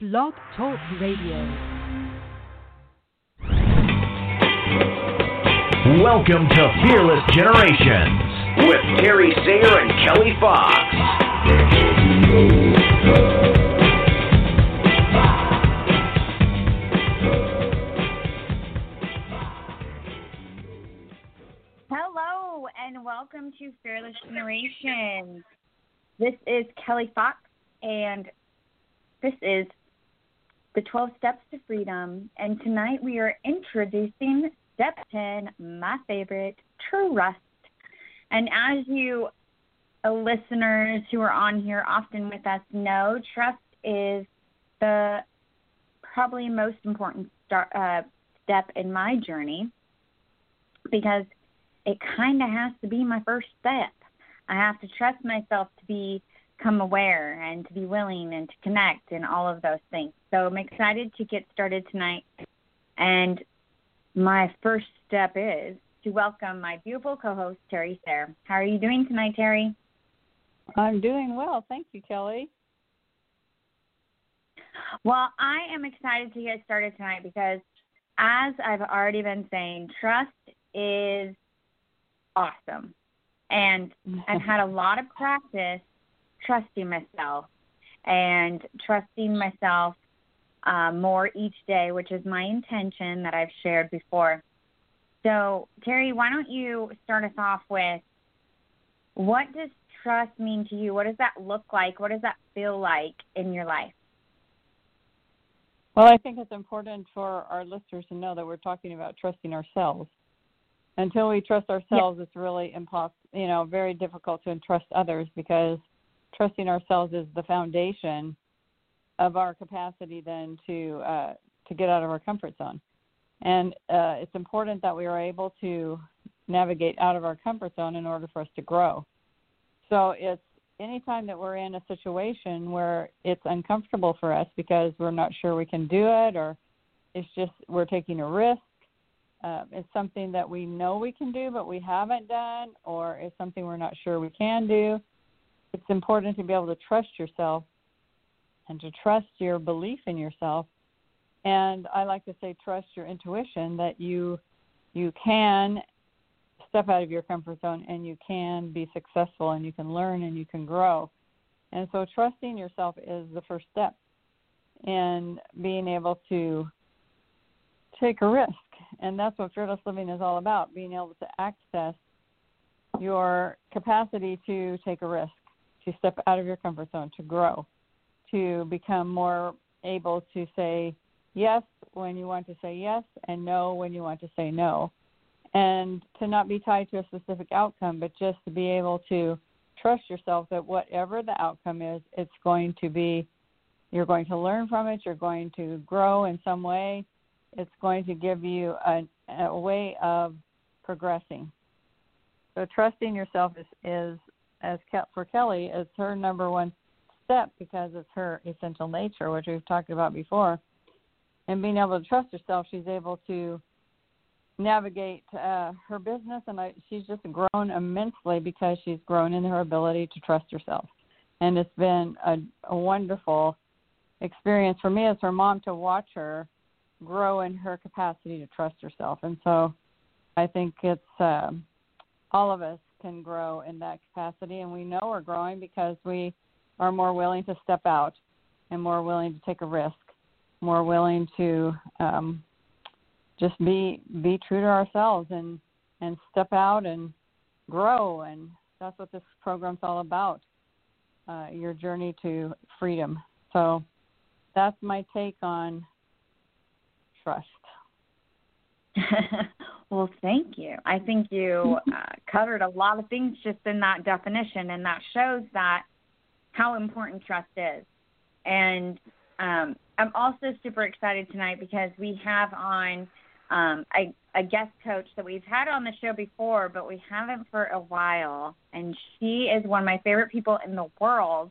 Blog Talk Radio. Welcome to Fearless Generations with Terry Sayer and Kelly Fox. Hello and welcome to Fearless Generations. This is Kelly Fox and this is the 12 Steps to Freedom. And tonight we are introducing Step 10, my favorite, trust. And as you uh, listeners who are on here often with us know, trust is the probably most important start, uh, step in my journey because it kind of has to be my first step. I have to trust myself to be become aware and to be willing and to connect and all of those things. So I'm excited to get started tonight. And my first step is to welcome my beautiful co-host Terry Sayer. How are you doing tonight, Terry? I'm doing well, thank you, Kelly. Well, I am excited to get started tonight because, as I've already been saying, trust is awesome. And I've had a lot of practice trusting myself and trusting myself uh, more each day, which is my intention that I've shared before. So, Terry, why don't you start us off with what does trust mean to you? What does that look like? What does that feel like in your life? Well, I think it's important for our listeners to know that we're talking about trusting ourselves. Until we trust ourselves, it's really impossible, you know, very difficult to entrust others because trusting ourselves is the foundation of our capacity then to uh, to get out of our comfort zone. And uh, it's important that we are able to navigate out of our comfort zone in order for us to grow. So it's anytime that we're in a situation where it's uncomfortable for us because we're not sure we can do it or it's just we're taking a risk. Uh, it's something that we know we can do but we haven't done, or it's something we're not sure we can do it's important to be able to trust yourself and to trust your belief in yourself. And I like to say trust your intuition that you you can step out of your comfort zone and you can be successful and you can learn and you can grow. And so trusting yourself is the first step in being able to take a risk. And that's what fearless living is all about, being able to access your capacity to take a risk to step out of your comfort zone, to grow, to become more able to say yes when you want to say yes and no when you want to say no. And to not be tied to a specific outcome, but just to be able to trust yourself that whatever the outcome is, it's going to be, you're going to learn from it, you're going to grow in some way, it's going to give you a, a way of progressing. So trusting yourself is, is as for Kelly is her number one step because it's her essential nature, which we've talked about before. And being able to trust herself, she's able to navigate uh, her business, and I, she's just grown immensely because she's grown in her ability to trust herself. And it's been a, a wonderful experience for me as her mom to watch her grow in her capacity to trust herself. And so I think it's uh, all of us can grow in that capacity, and we know we're growing because we are more willing to step out and more willing to take a risk, more willing to um, just be be true to ourselves and and step out and grow, and that's what this program's all about. Uh, your journey to freedom. So that's my take on trust. Well, thank you. I think you uh, covered a lot of things just in that definition, and that shows that how important trust is. And um, I'm also super excited tonight because we have on um, a, a guest coach that we've had on the show before, but we haven't for a while. And she is one of my favorite people in the world.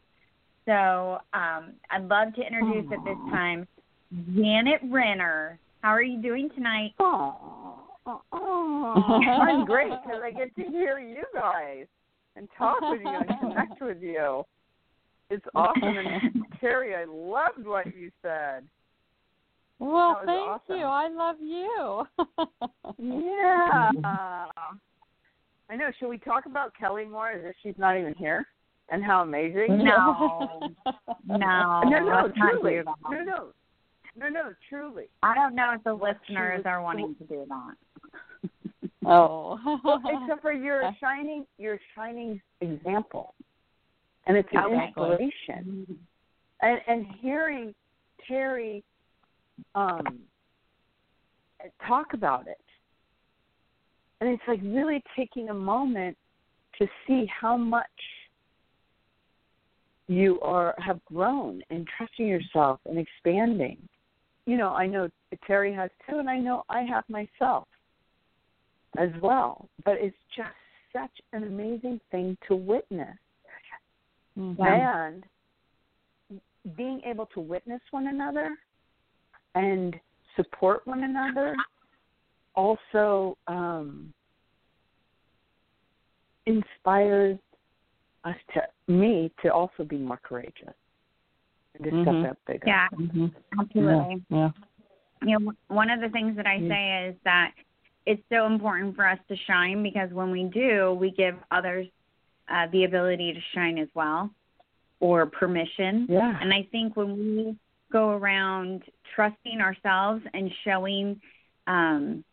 So um, I'd love to introduce Aww. at this time Janet Renner. How are you doing tonight? Aww. Oh, I'm great because I get to hear you guys and talk with you and connect with you. It's awesome. And Terry, I loved what you said. Well, thank awesome. you. I love you. Yeah. I know. Should we talk about Kelly more as if she's not even here? And how amazing? No. No, No, no, truly. No, no. No, no, truly. I don't know if the listeners are wanting to do that. oh. Well, except for you're a shining you're a shining example. And it's an Okay. inspiration. And and hearing Terry um talk about it. And it's like really taking a moment to see how much you are have grown in trusting yourself and expanding. You know, I know Terry has too, and I know I have myself as well. But it's just such an amazing thing to witness. Mhm. And being able to witness one another and support one another also um, inspires us to me to also be more courageous and to Mhm. step up bigger. Yeah, Mhm. absolutely. Yeah. you know one of the things that i Mm. say is that it's so important for us to shine because when we do we give others uh, the ability to shine as well or permission Yeah. and i think when we go around trusting ourselves and showing um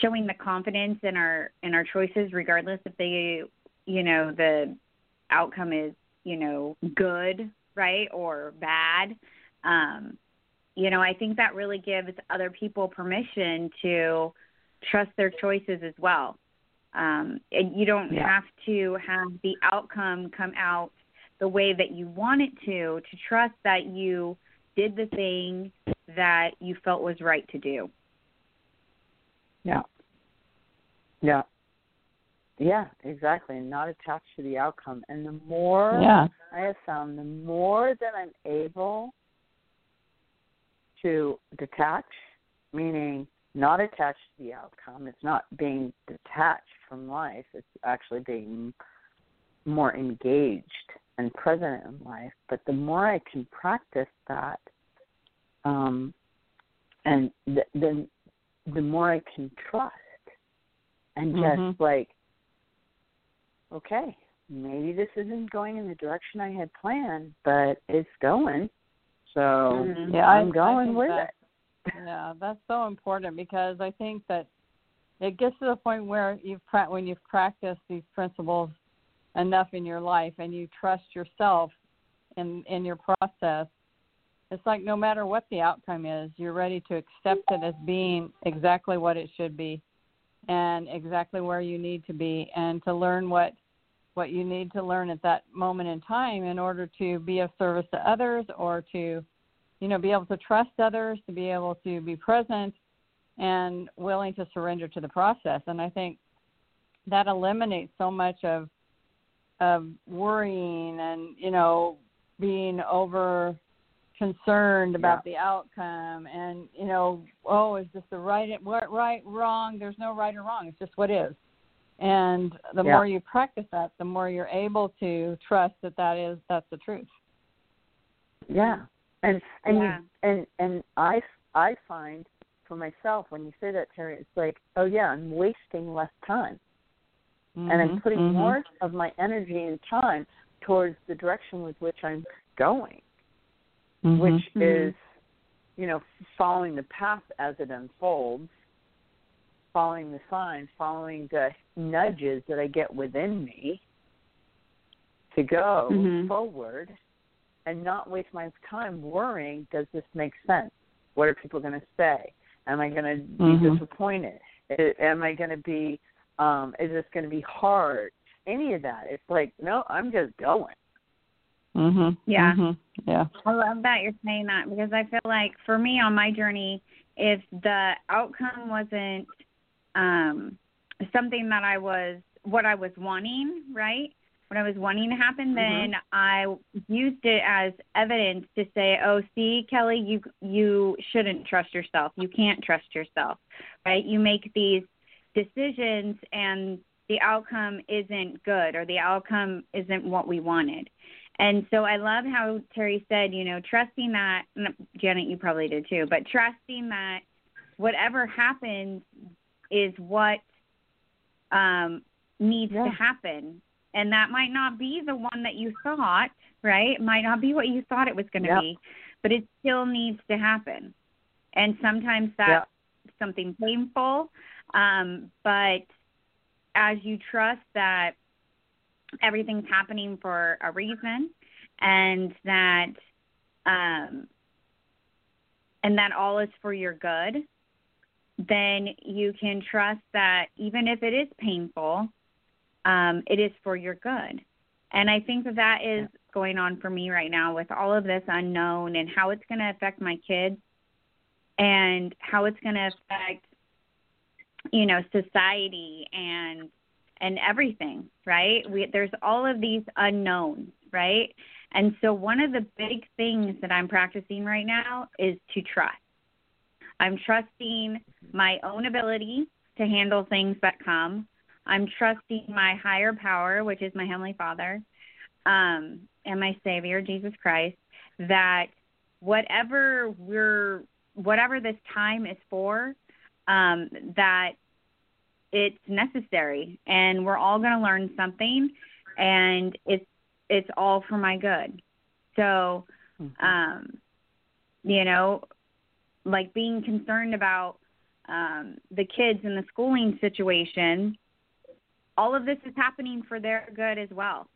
showing the confidence in our in our choices regardless if they you know the outcome is you know good right or bad um you know, I think that really gives other people permission to trust their choices as well. Um, and you don't Yeah. have to have the outcome come out the way that you want it to, to trust that you did the thing that you felt was right to do. Yeah. Yeah. Yeah, exactly. And not attached to the outcome. And the more Yeah. I have found the more that I'm able to detach, meaning not attached to the outcome, it's not being detached from life, it's actually being more engaged and present in life. But the more I can practice that, um, and th- then the more I can trust and just Mhm. like, okay, maybe this isn't going in the direction I had planned, but it's going. So Mhm. Yeah, I- I'm I going think with that- it. Yeah, that's so important because I think that it gets to the point where you've pra- when you've practiced these principles enough in your life and you trust yourself in in your process. It's like no matter what the outcome is, you're ready to accept it as being exactly what it should be and exactly where you need to be and to learn what what you need to learn at that moment in time in order to be of service to others or to you know be able to trust others to be able to be present and willing to surrender to the process. And i think that eliminates so much of of worrying and you know being over concerned about the outcome and you know oh is this the right what right wrong there's no right or wrong it's just what is and the Yeah. more you practice that the more you're able to trust that that is that's the truth Yeah. And and you- and and I I find for myself when you say that Terry, it's like, oh yeah, I'm wasting less time. and I'm Mhm, putting mhm. more of my energy and time towards the direction with which I'm going, Mhm, which mhm. is, you know, following the path as it unfolds, following the signs, following the nudges that I get within me to go Mhm. forward and not waste my time worrying, does this make sense? What are people going to say? Am I going to be Mhm. disappointed? Am I going to be um is this going to be hard any of that it's like no i'm just going Mhm. Yeah. Mhm. Yeah. I love that you're saying that because I feel like for me on my journey, if the outcome wasn't um, something that I was what I was wanting, right? What I was wanting to happen, then I used it as evidence to say, "Oh, see, Kelly, you you shouldn't trust yourself. You can't trust yourself, right? You make these decisions and the outcome isn't good or the outcome isn't what we wanted." And so I love how Terry said, you know, trusting that, Janet, you probably did too, but trusting that whatever happens is what um, needs Yeah. to happen. And that might not be the one that you thought, right? It might not be what you thought it was going to Yep. be, but it still needs to happen. And sometimes that's something painful. Um, but as you trust that everything's happening for a reason and that um, and that all is for your good, then you can trust that even if it is painful, um, it is for your good. And I think that that is going on for me right now with all of this unknown and how it's going to affect my kids and how it's going to affect you know society and and everything right? We there's all of these unknowns right? And so one of the big things that i'm practicing right now is to trust. I'm trusting my own ability to handle things that come. I'm trusting my higher power which is my heavenly father um and my savior jesus christ that whatever we're whatever this time is for um, that it's necessary and we're all going to learn something and it's it's all for my good. So um you know like being concerned about um the kids and the schooling situation all of this is happening for their good as well.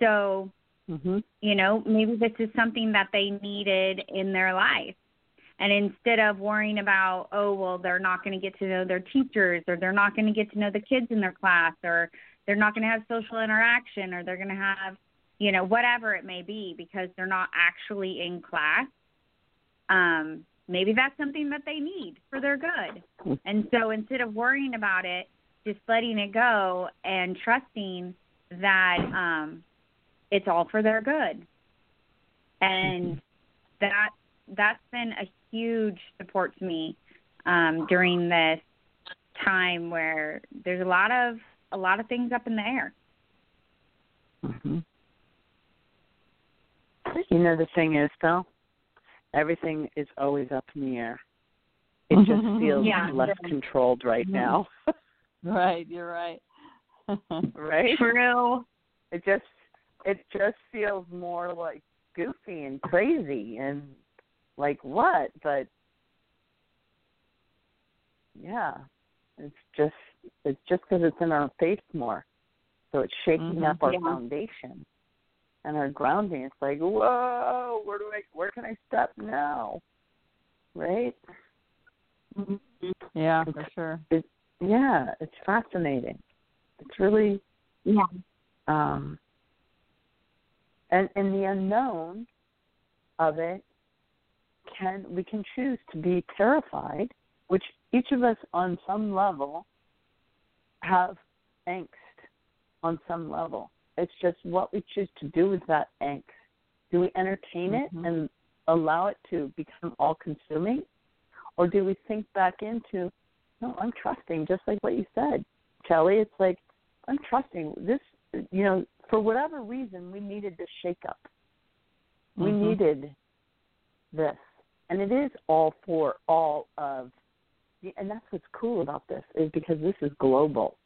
So Mhm. you know maybe this is something that they needed in their life and instead of worrying about oh well they're not going to get to know their teachers or they're not going to get to know the kids in their class or they're not going to have social interaction or they're going to have you know whatever it may be because they're not actually in class um maybe that's something that they need for their good. And so instead of worrying about it just letting it go and trusting that um it's all for their good. And that that's been a huge support to me um, during this time where there's a lot of a lot of things up in the air. Mhm. You know the thing is though, everything is always up in the air. It just feels Yeah. less controlled right now, Right, you're right. right? True. It just it just feels more like goofy and crazy and like what? But yeah, it's just it's just because it's in our face more, so it's shaking Mhm. up our Yeah. foundation and our grounding. It's like whoa, where do I where can I step now? Right? yeah, for sure. Yeah, it's fascinating. It's really Yeah. um and and the unknown of it can we can choose to be terrified which each of us on some level have angst on some level. It's just what we choose to do with that angst. Do we entertain it Mhm. and allow it to become all consuming or do we think back into no i'm trusting just like what you said kelly. It's like i'm trusting. This you know for whatever reason we needed this shake up. We Mhm. needed this and it is all for all of and that's what's cool about this is because this is global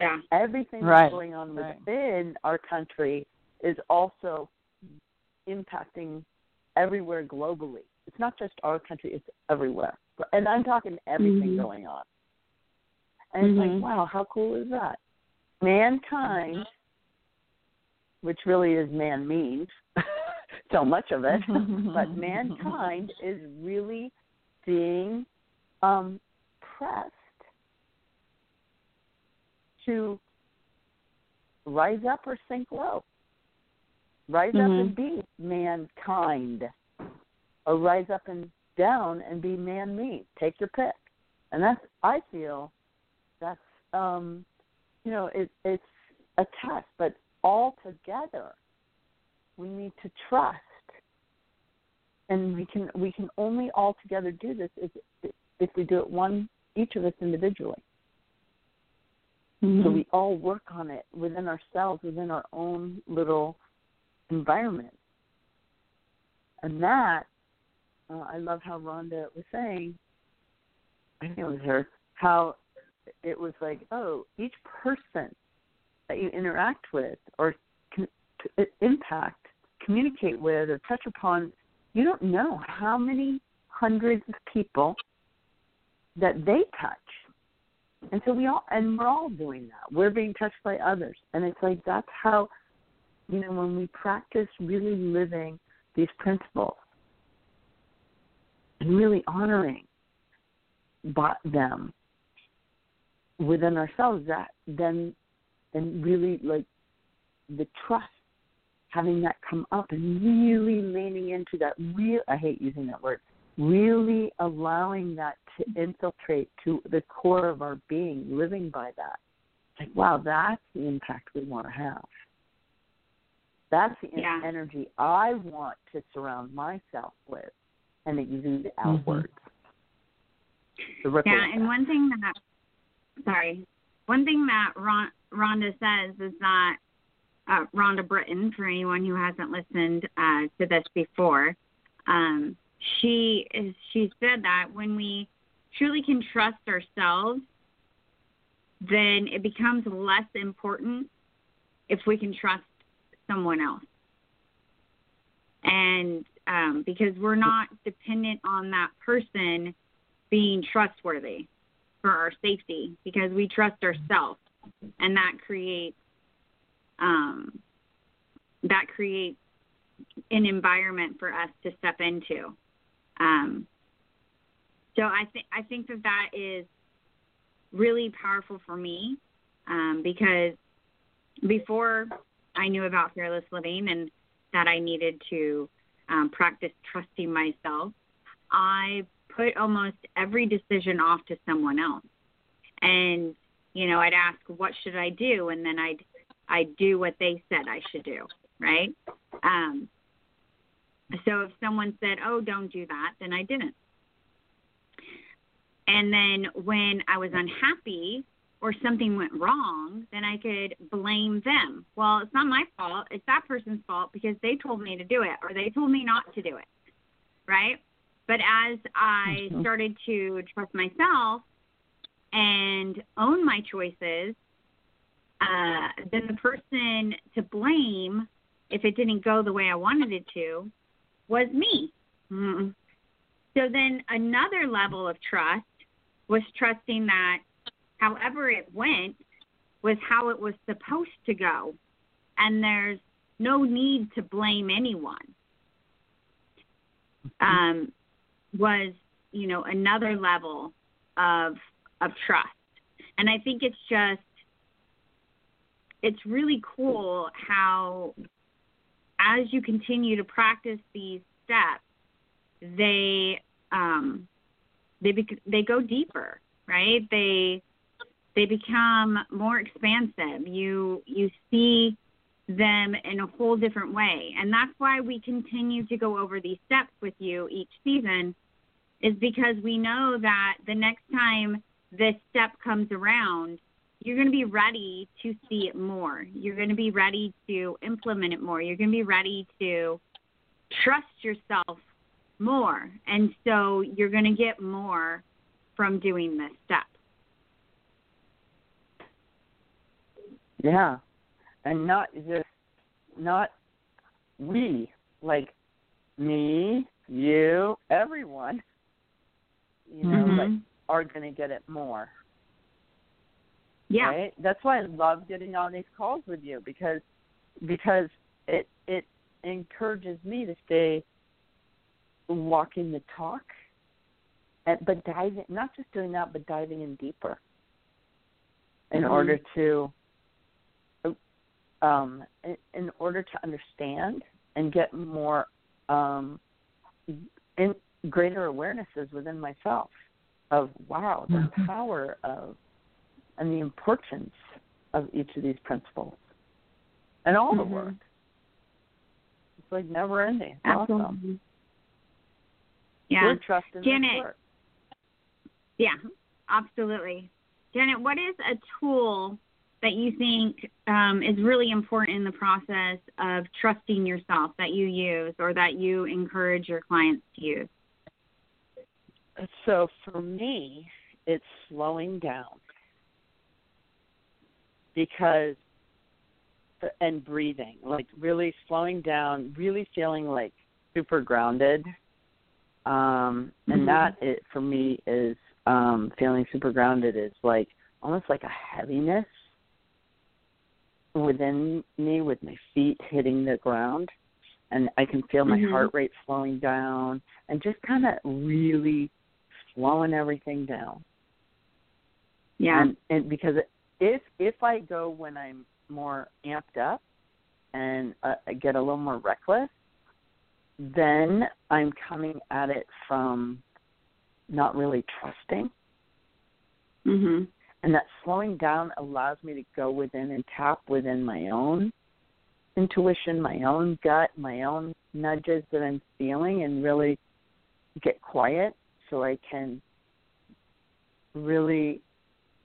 Yeah. everything Right, that's going on right. within our country is also impacting everywhere globally. It's not just our country, it's everywhere. And I'm talking everything Mhm. going on. And it's Mhm. like, wow, how cool is that? Mankind, which really is man means so much of it, but mankind is really being um, pressed to rise up or sink low. Rise up Mhm. and be mankind, or rise up and down and be man me. Take your pick. And that's I feel that's um you know it it's a test, but all together we need to trust and we can we can only all together do this if if we do it one each of us individually Mm-hmm. So we all work on it within ourselves, within our own little environment. And that, uh, I love how Rhonda was saying, I think it was her, how it was like, oh, each person that you interact with or can, impact, communicate with, or touch upon, you don't know how many hundreds of people that they touch. And so we all, and we're all doing that. We're being touched by others. And it's like that's how, you know, when we practice really living these principles and really honoring them within ourselves, that then, and really like the trust, having that come up and really leaning into that real, I hate using that word, really allowing that to infiltrate to the core of our being, living by that. Like, wow, that's the impact we want to have. That's the yeah. energy I want to surround myself with and exude mm-hmm. outwards. Mm-hmm. Yeah, and one thing that, sorry, one thing that Ron, Rhonda says is that uh, Rhonda Britten, for anyone who hasn't listened uh, to this before, um, she is she said that when we truly can trust ourselves, then it becomes less important if we can trust someone else. And um, because we're not dependent on that person being trustworthy for our safety, because we trust ourselves, and that creates um, that creates an environment for us to step into. Um, so I think I think that that is really powerful for me um, because before I knew about fearless living and that I needed to um, practice trusting myself, I put almost every decision off to someone else. And you know, I'd ask, "What should I do?" and then I'd I'd do what they said I should do, right? Um, so if someone said, "Oh, don't do that," then I didn't. And then when I was unhappy or something went wrong, then I could blame them. Well, it's not my fault. It's that person's fault because they told me to do it or they told me not to do it. Right? But as I mm-hmm. started to trust myself and own my choices, uh, then the person to blame if it didn't go the way I wanted it to was me. Mm-hmm. So then another level of trust was trusting that however it went was how it was supposed to go. And there's no need to blame anyone. Um, was, you know, another level of of trust. And I think it's just it's really cool how as you continue to practice these steps, they um, they bec- they go deeper, right? They they become more expansive. You you see them in a whole different way, and that's why we continue to go over these steps with you each season, is because we know that the next time this step comes around, you're going to be ready to see it more. You're going to be ready to implement it more. You're going to be ready to trust yourself more. And so you're going to get more from doing this step. Yeah. And not just, not we, like me, you, everyone, you know, mm-hmm. like, are going to get it more. Yeah. Right? That's why I love getting on these calls with you because because it it encourages me to stay walking the talk, and, but diving not just doing that, but diving in deeper in mm-hmm. order to um, in, in, order to understand and get more um, in greater awarenesses within myself of wow the mm-hmm. power of and the importance of each of these principles and all mm-hmm. the work. It's like never ending. Absolutely. Awesome. Yeah. We're trusting Yeah, absolutely. Janet, what is a tool that you think um, is really important in the process of trusting yourself that you use or that you encourage your clients to use? So for me, it's slowing down because and breathing, like really slowing down, really feeling like super grounded. Um, and Mhm. that it for me is um feeling super grounded is like almost like a heaviness within me with my feet hitting the ground and I can feel my Mhm. heart rate slowing down and just kind of really slowing everything down. Yeah. And, and because if if I go when I'm more amped up and uh, I get a little more reckless, then I'm coming at it from not really trusting. mhm. And that slowing down allows me to go within and tap within my own intuition, my own gut, my own nudges that I'm feeling, and really get quiet so I can really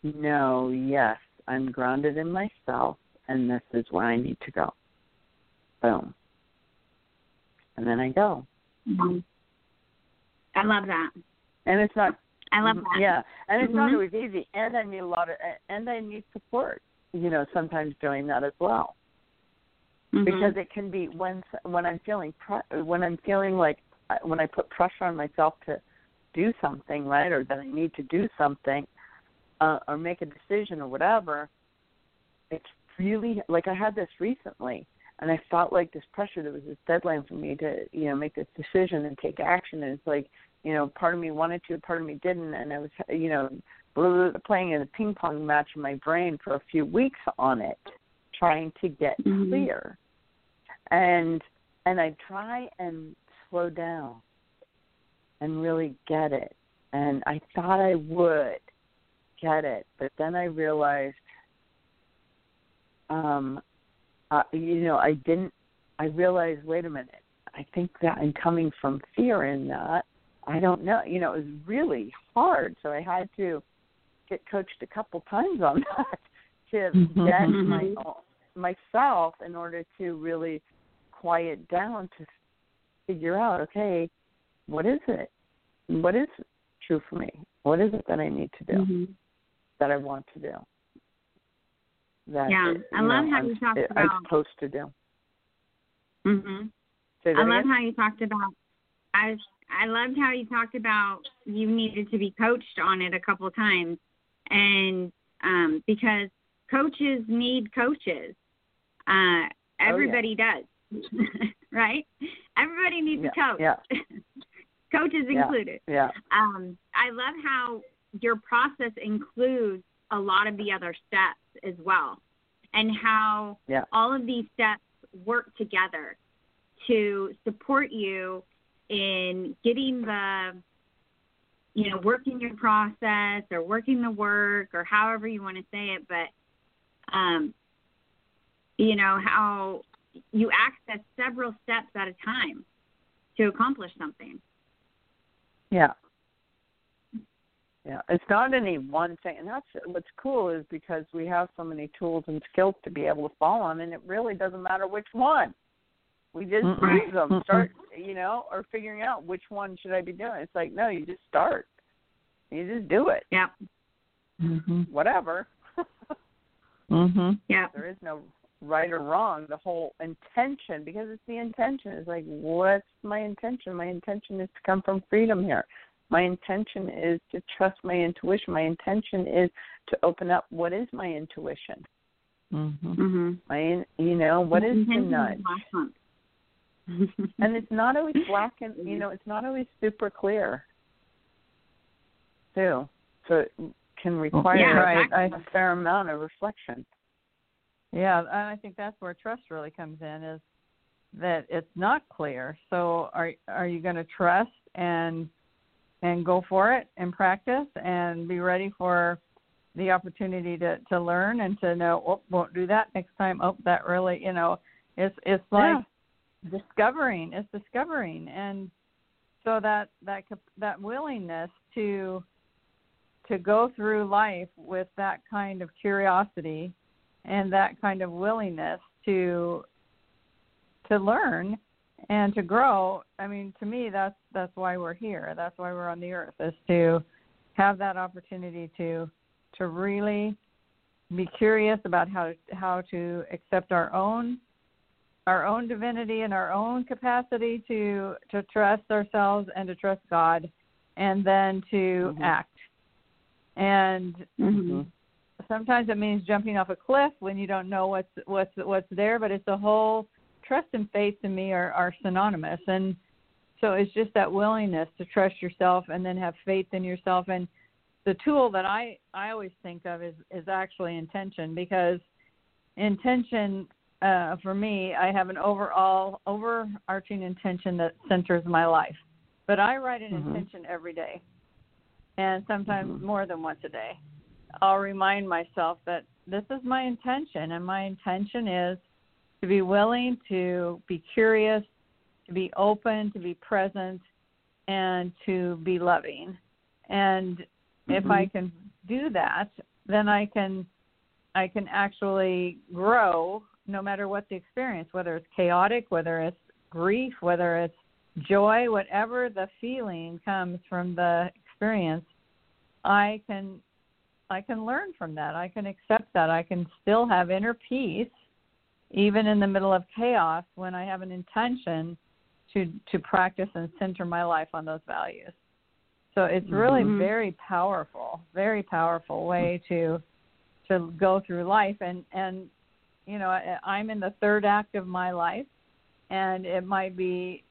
know yes, I'm grounded in myself, and this is where I need to go. Boom. And then I go. Mhm. I love that. And it's not I love Mhm, that. Yeah, and it's not Mhm. always easy, and I need a lot of, and I need support. You know, sometimes doing that as well, Mhm. because it can be when when I'm feeling pre- when I'm feeling like uh, when I put pressure on myself to do something right, or that I need to do something, uh, or make a decision or whatever. It's really like I had this recently, and I felt like this pressure. There was this deadline for me to you know make this decision and take action, and it's like you know, part of me wanted to, part of me didn't, and I was, you know, playing in a ping pong match in my brain for a few weeks on it, trying to get Mhm. clear. And and I try and slow down and really get it. And I thought I would get it, but then I realized um uh, you know, I didn't I realized, wait a minute, I think that I'm coming from fear in that I don't know. You know, it was really hard, so I had to get coached a couple times on that to get my myself in order to really quiet down to figure out, okay, what is it? What is true for me? What is it that I need to do? Mhm. That I want to do? That Yeah, it- I love know, how I'm, you talked about. I'm supposed to do. Mhm. I love how you talked about. I I loved how you talked about you needed to be coached on it a couple of times, and um, because coaches need coaches. Uh, everybody does, right? Everybody needs yeah, a coach. Yeah, coaches Yeah. included. yeah, Um, I love how your process includes a lot of the other steps as well, and how yeah. all of these steps work together to support you in getting the you know working your process or working the work or however you want to say it but um you know how you access several steps at a time to accomplish something Yeah. Yeah, it's not any one thing, and that's what's cool is because we have so many tools and skills to be able to fall on, and it really doesn't matter which one. We just Mm-mm. use them, start, you know, or figuring out which one should I be doing. It's like no, you just start, you just do it, yep Mhm. whatever. Mhm. yep there is no right or wrong. The whole intention, because it's the intention. It's like, what's my intention? My intention is to come from freedom here. My intention is to trust my intuition. My intention is to open up. What is my intuition? Mhm. mhm My, in- you know, what is the Intention nudge? And it's not always black and, you know, it's not always super clear, too. So it can require Yeah, right. exactly. a fair amount of reflection. Yeah, and I think that's where trust really comes in is that it's not clear. So are are you going to trust and and go for it and practice and be ready for the opportunity to to learn and to know oh won't do that next time. Oh that really you know it's it's like discovering it's discovering. And so that that that willingness to to go through life with that kind of curiosity and that kind of willingness to to learn and to grow i mean to me that's that's why we're here that's why we're on the earth is to have that opportunity to to really be curious about how how to accept our own our own divinity and our own capacity to to trust ourselves and to trust God and then to Mhm. act. And Mm-hmm. sometimes it means jumping off a cliff when you don't know what's what's what's there, but it's a whole trust and faith to me are, are synonymous and so it's just that willingness to trust yourself and then have faith in yourself and the tool that I, I always think of is, is actually intention because intention uh, for me I have an overall overarching intention that centers my life. But I write an Mhm. intention every day and sometimes Mhm. more than once a day. I'll remind myself that this is my intention, and my intention is to be willing to be curious, to be open, to be present, and to be loving. And if I mm-hmm. can do that, then I can I can actually grow no matter what the experience, whether it's chaotic, whether it's grief, whether it's joy, whatever the feeling comes from the experience, I can I can learn from that. I can accept that. I can still have inner peace even in the middle of chaos when I have an intention to to practice and center my life on those values. So it's really Mhm. very powerful, very powerful way to to go through life and and you know I, I'm in the third act of my life and it might be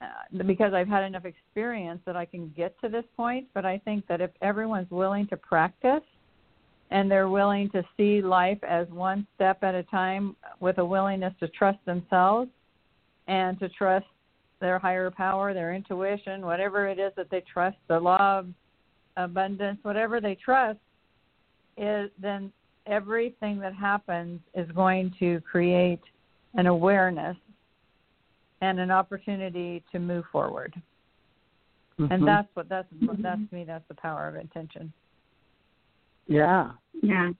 uh, because I've had enough experience that I can get to this point, but I think that if everyone's willing to practice and they're willing to see life as one step at a time with a willingness to trust themselves and to trust their higher power, their intuition, whatever it is that they trust, the law of abundance, whatever they trust, is then everything that happens is going to create an awareness and an opportunity to move forward. Mhm. And that's what that's that's me that's the power of intention. Yeah, Yeah.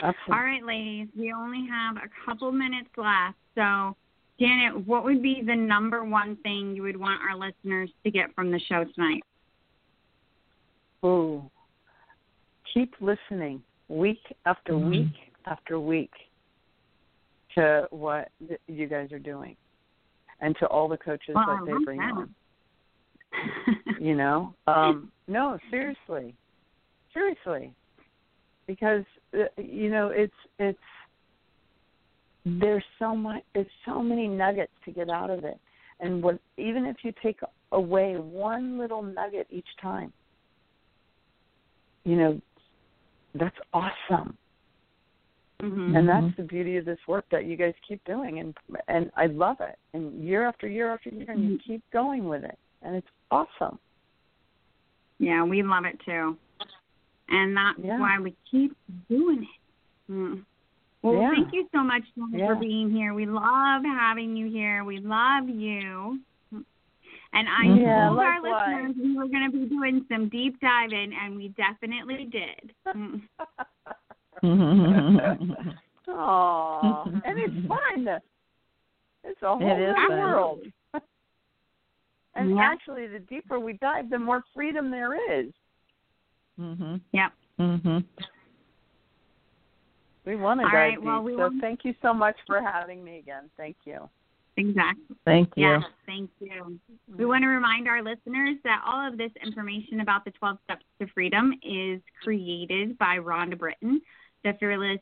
absolutely. All right, ladies, we only have a couple minutes left. So, Janet, what would be the number one thing you would want our listeners to get from the show tonight? Ooh. Keep listening week after Mhm. week after week to what you guys are doing and to all the coaches Well, that I they bring that. on. You know? Um no, seriously. Seriously. Because uh, you know, it's it's there's so much there's so many nuggets to get out of it. And what even if you take away one little nugget each time, you know, that's awesome. Mhm. And that's the beauty of this work that you guys keep doing and and I love it. And year after year after year and you keep going with it. And it's awesome. Yeah, we love it too. And that's Yeah. why we keep doing it. Mm. Well, Yeah. thank you so much Janet, Yeah. for being here. We love having you here. We love you. And I Yeah, told our listeners we were going to be doing some deep diving, and we definitely did. Mm. Aw, and it's fun. It's a whole It is new fun. world. and Yeah. actually, the deeper we dive, the more freedom there is. Mhm. Yep. Mhm. We want to All dive right, deep. well, we so want- thank you so much for having me again. Thank you. Exactly. Thank you. Yes, thank you. We want to remind our listeners that all of this information about the 12 Steps to Freedom is created by Rhonda Britten, the fearless,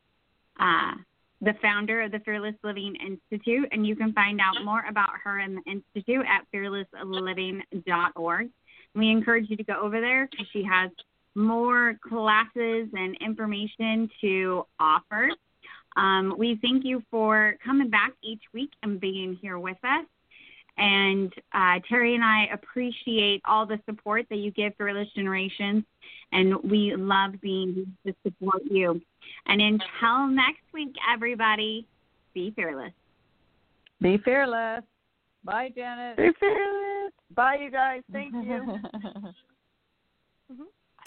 uh, the founder of the Fearless Living Institute, and you can find out more about her and the institute at fearlessliving.org. We encourage you to go over there because she has more classes and information to offer. Um, we thank you for coming back each week and being here with us. And uh, Terry and I appreciate all the support that you give Fearless Generations, and we love being here to support you. And until next week, everybody, be fearless. Be fearless. Bye, Janet. Be fearless. Bye, you guys. Thank you. Mhm.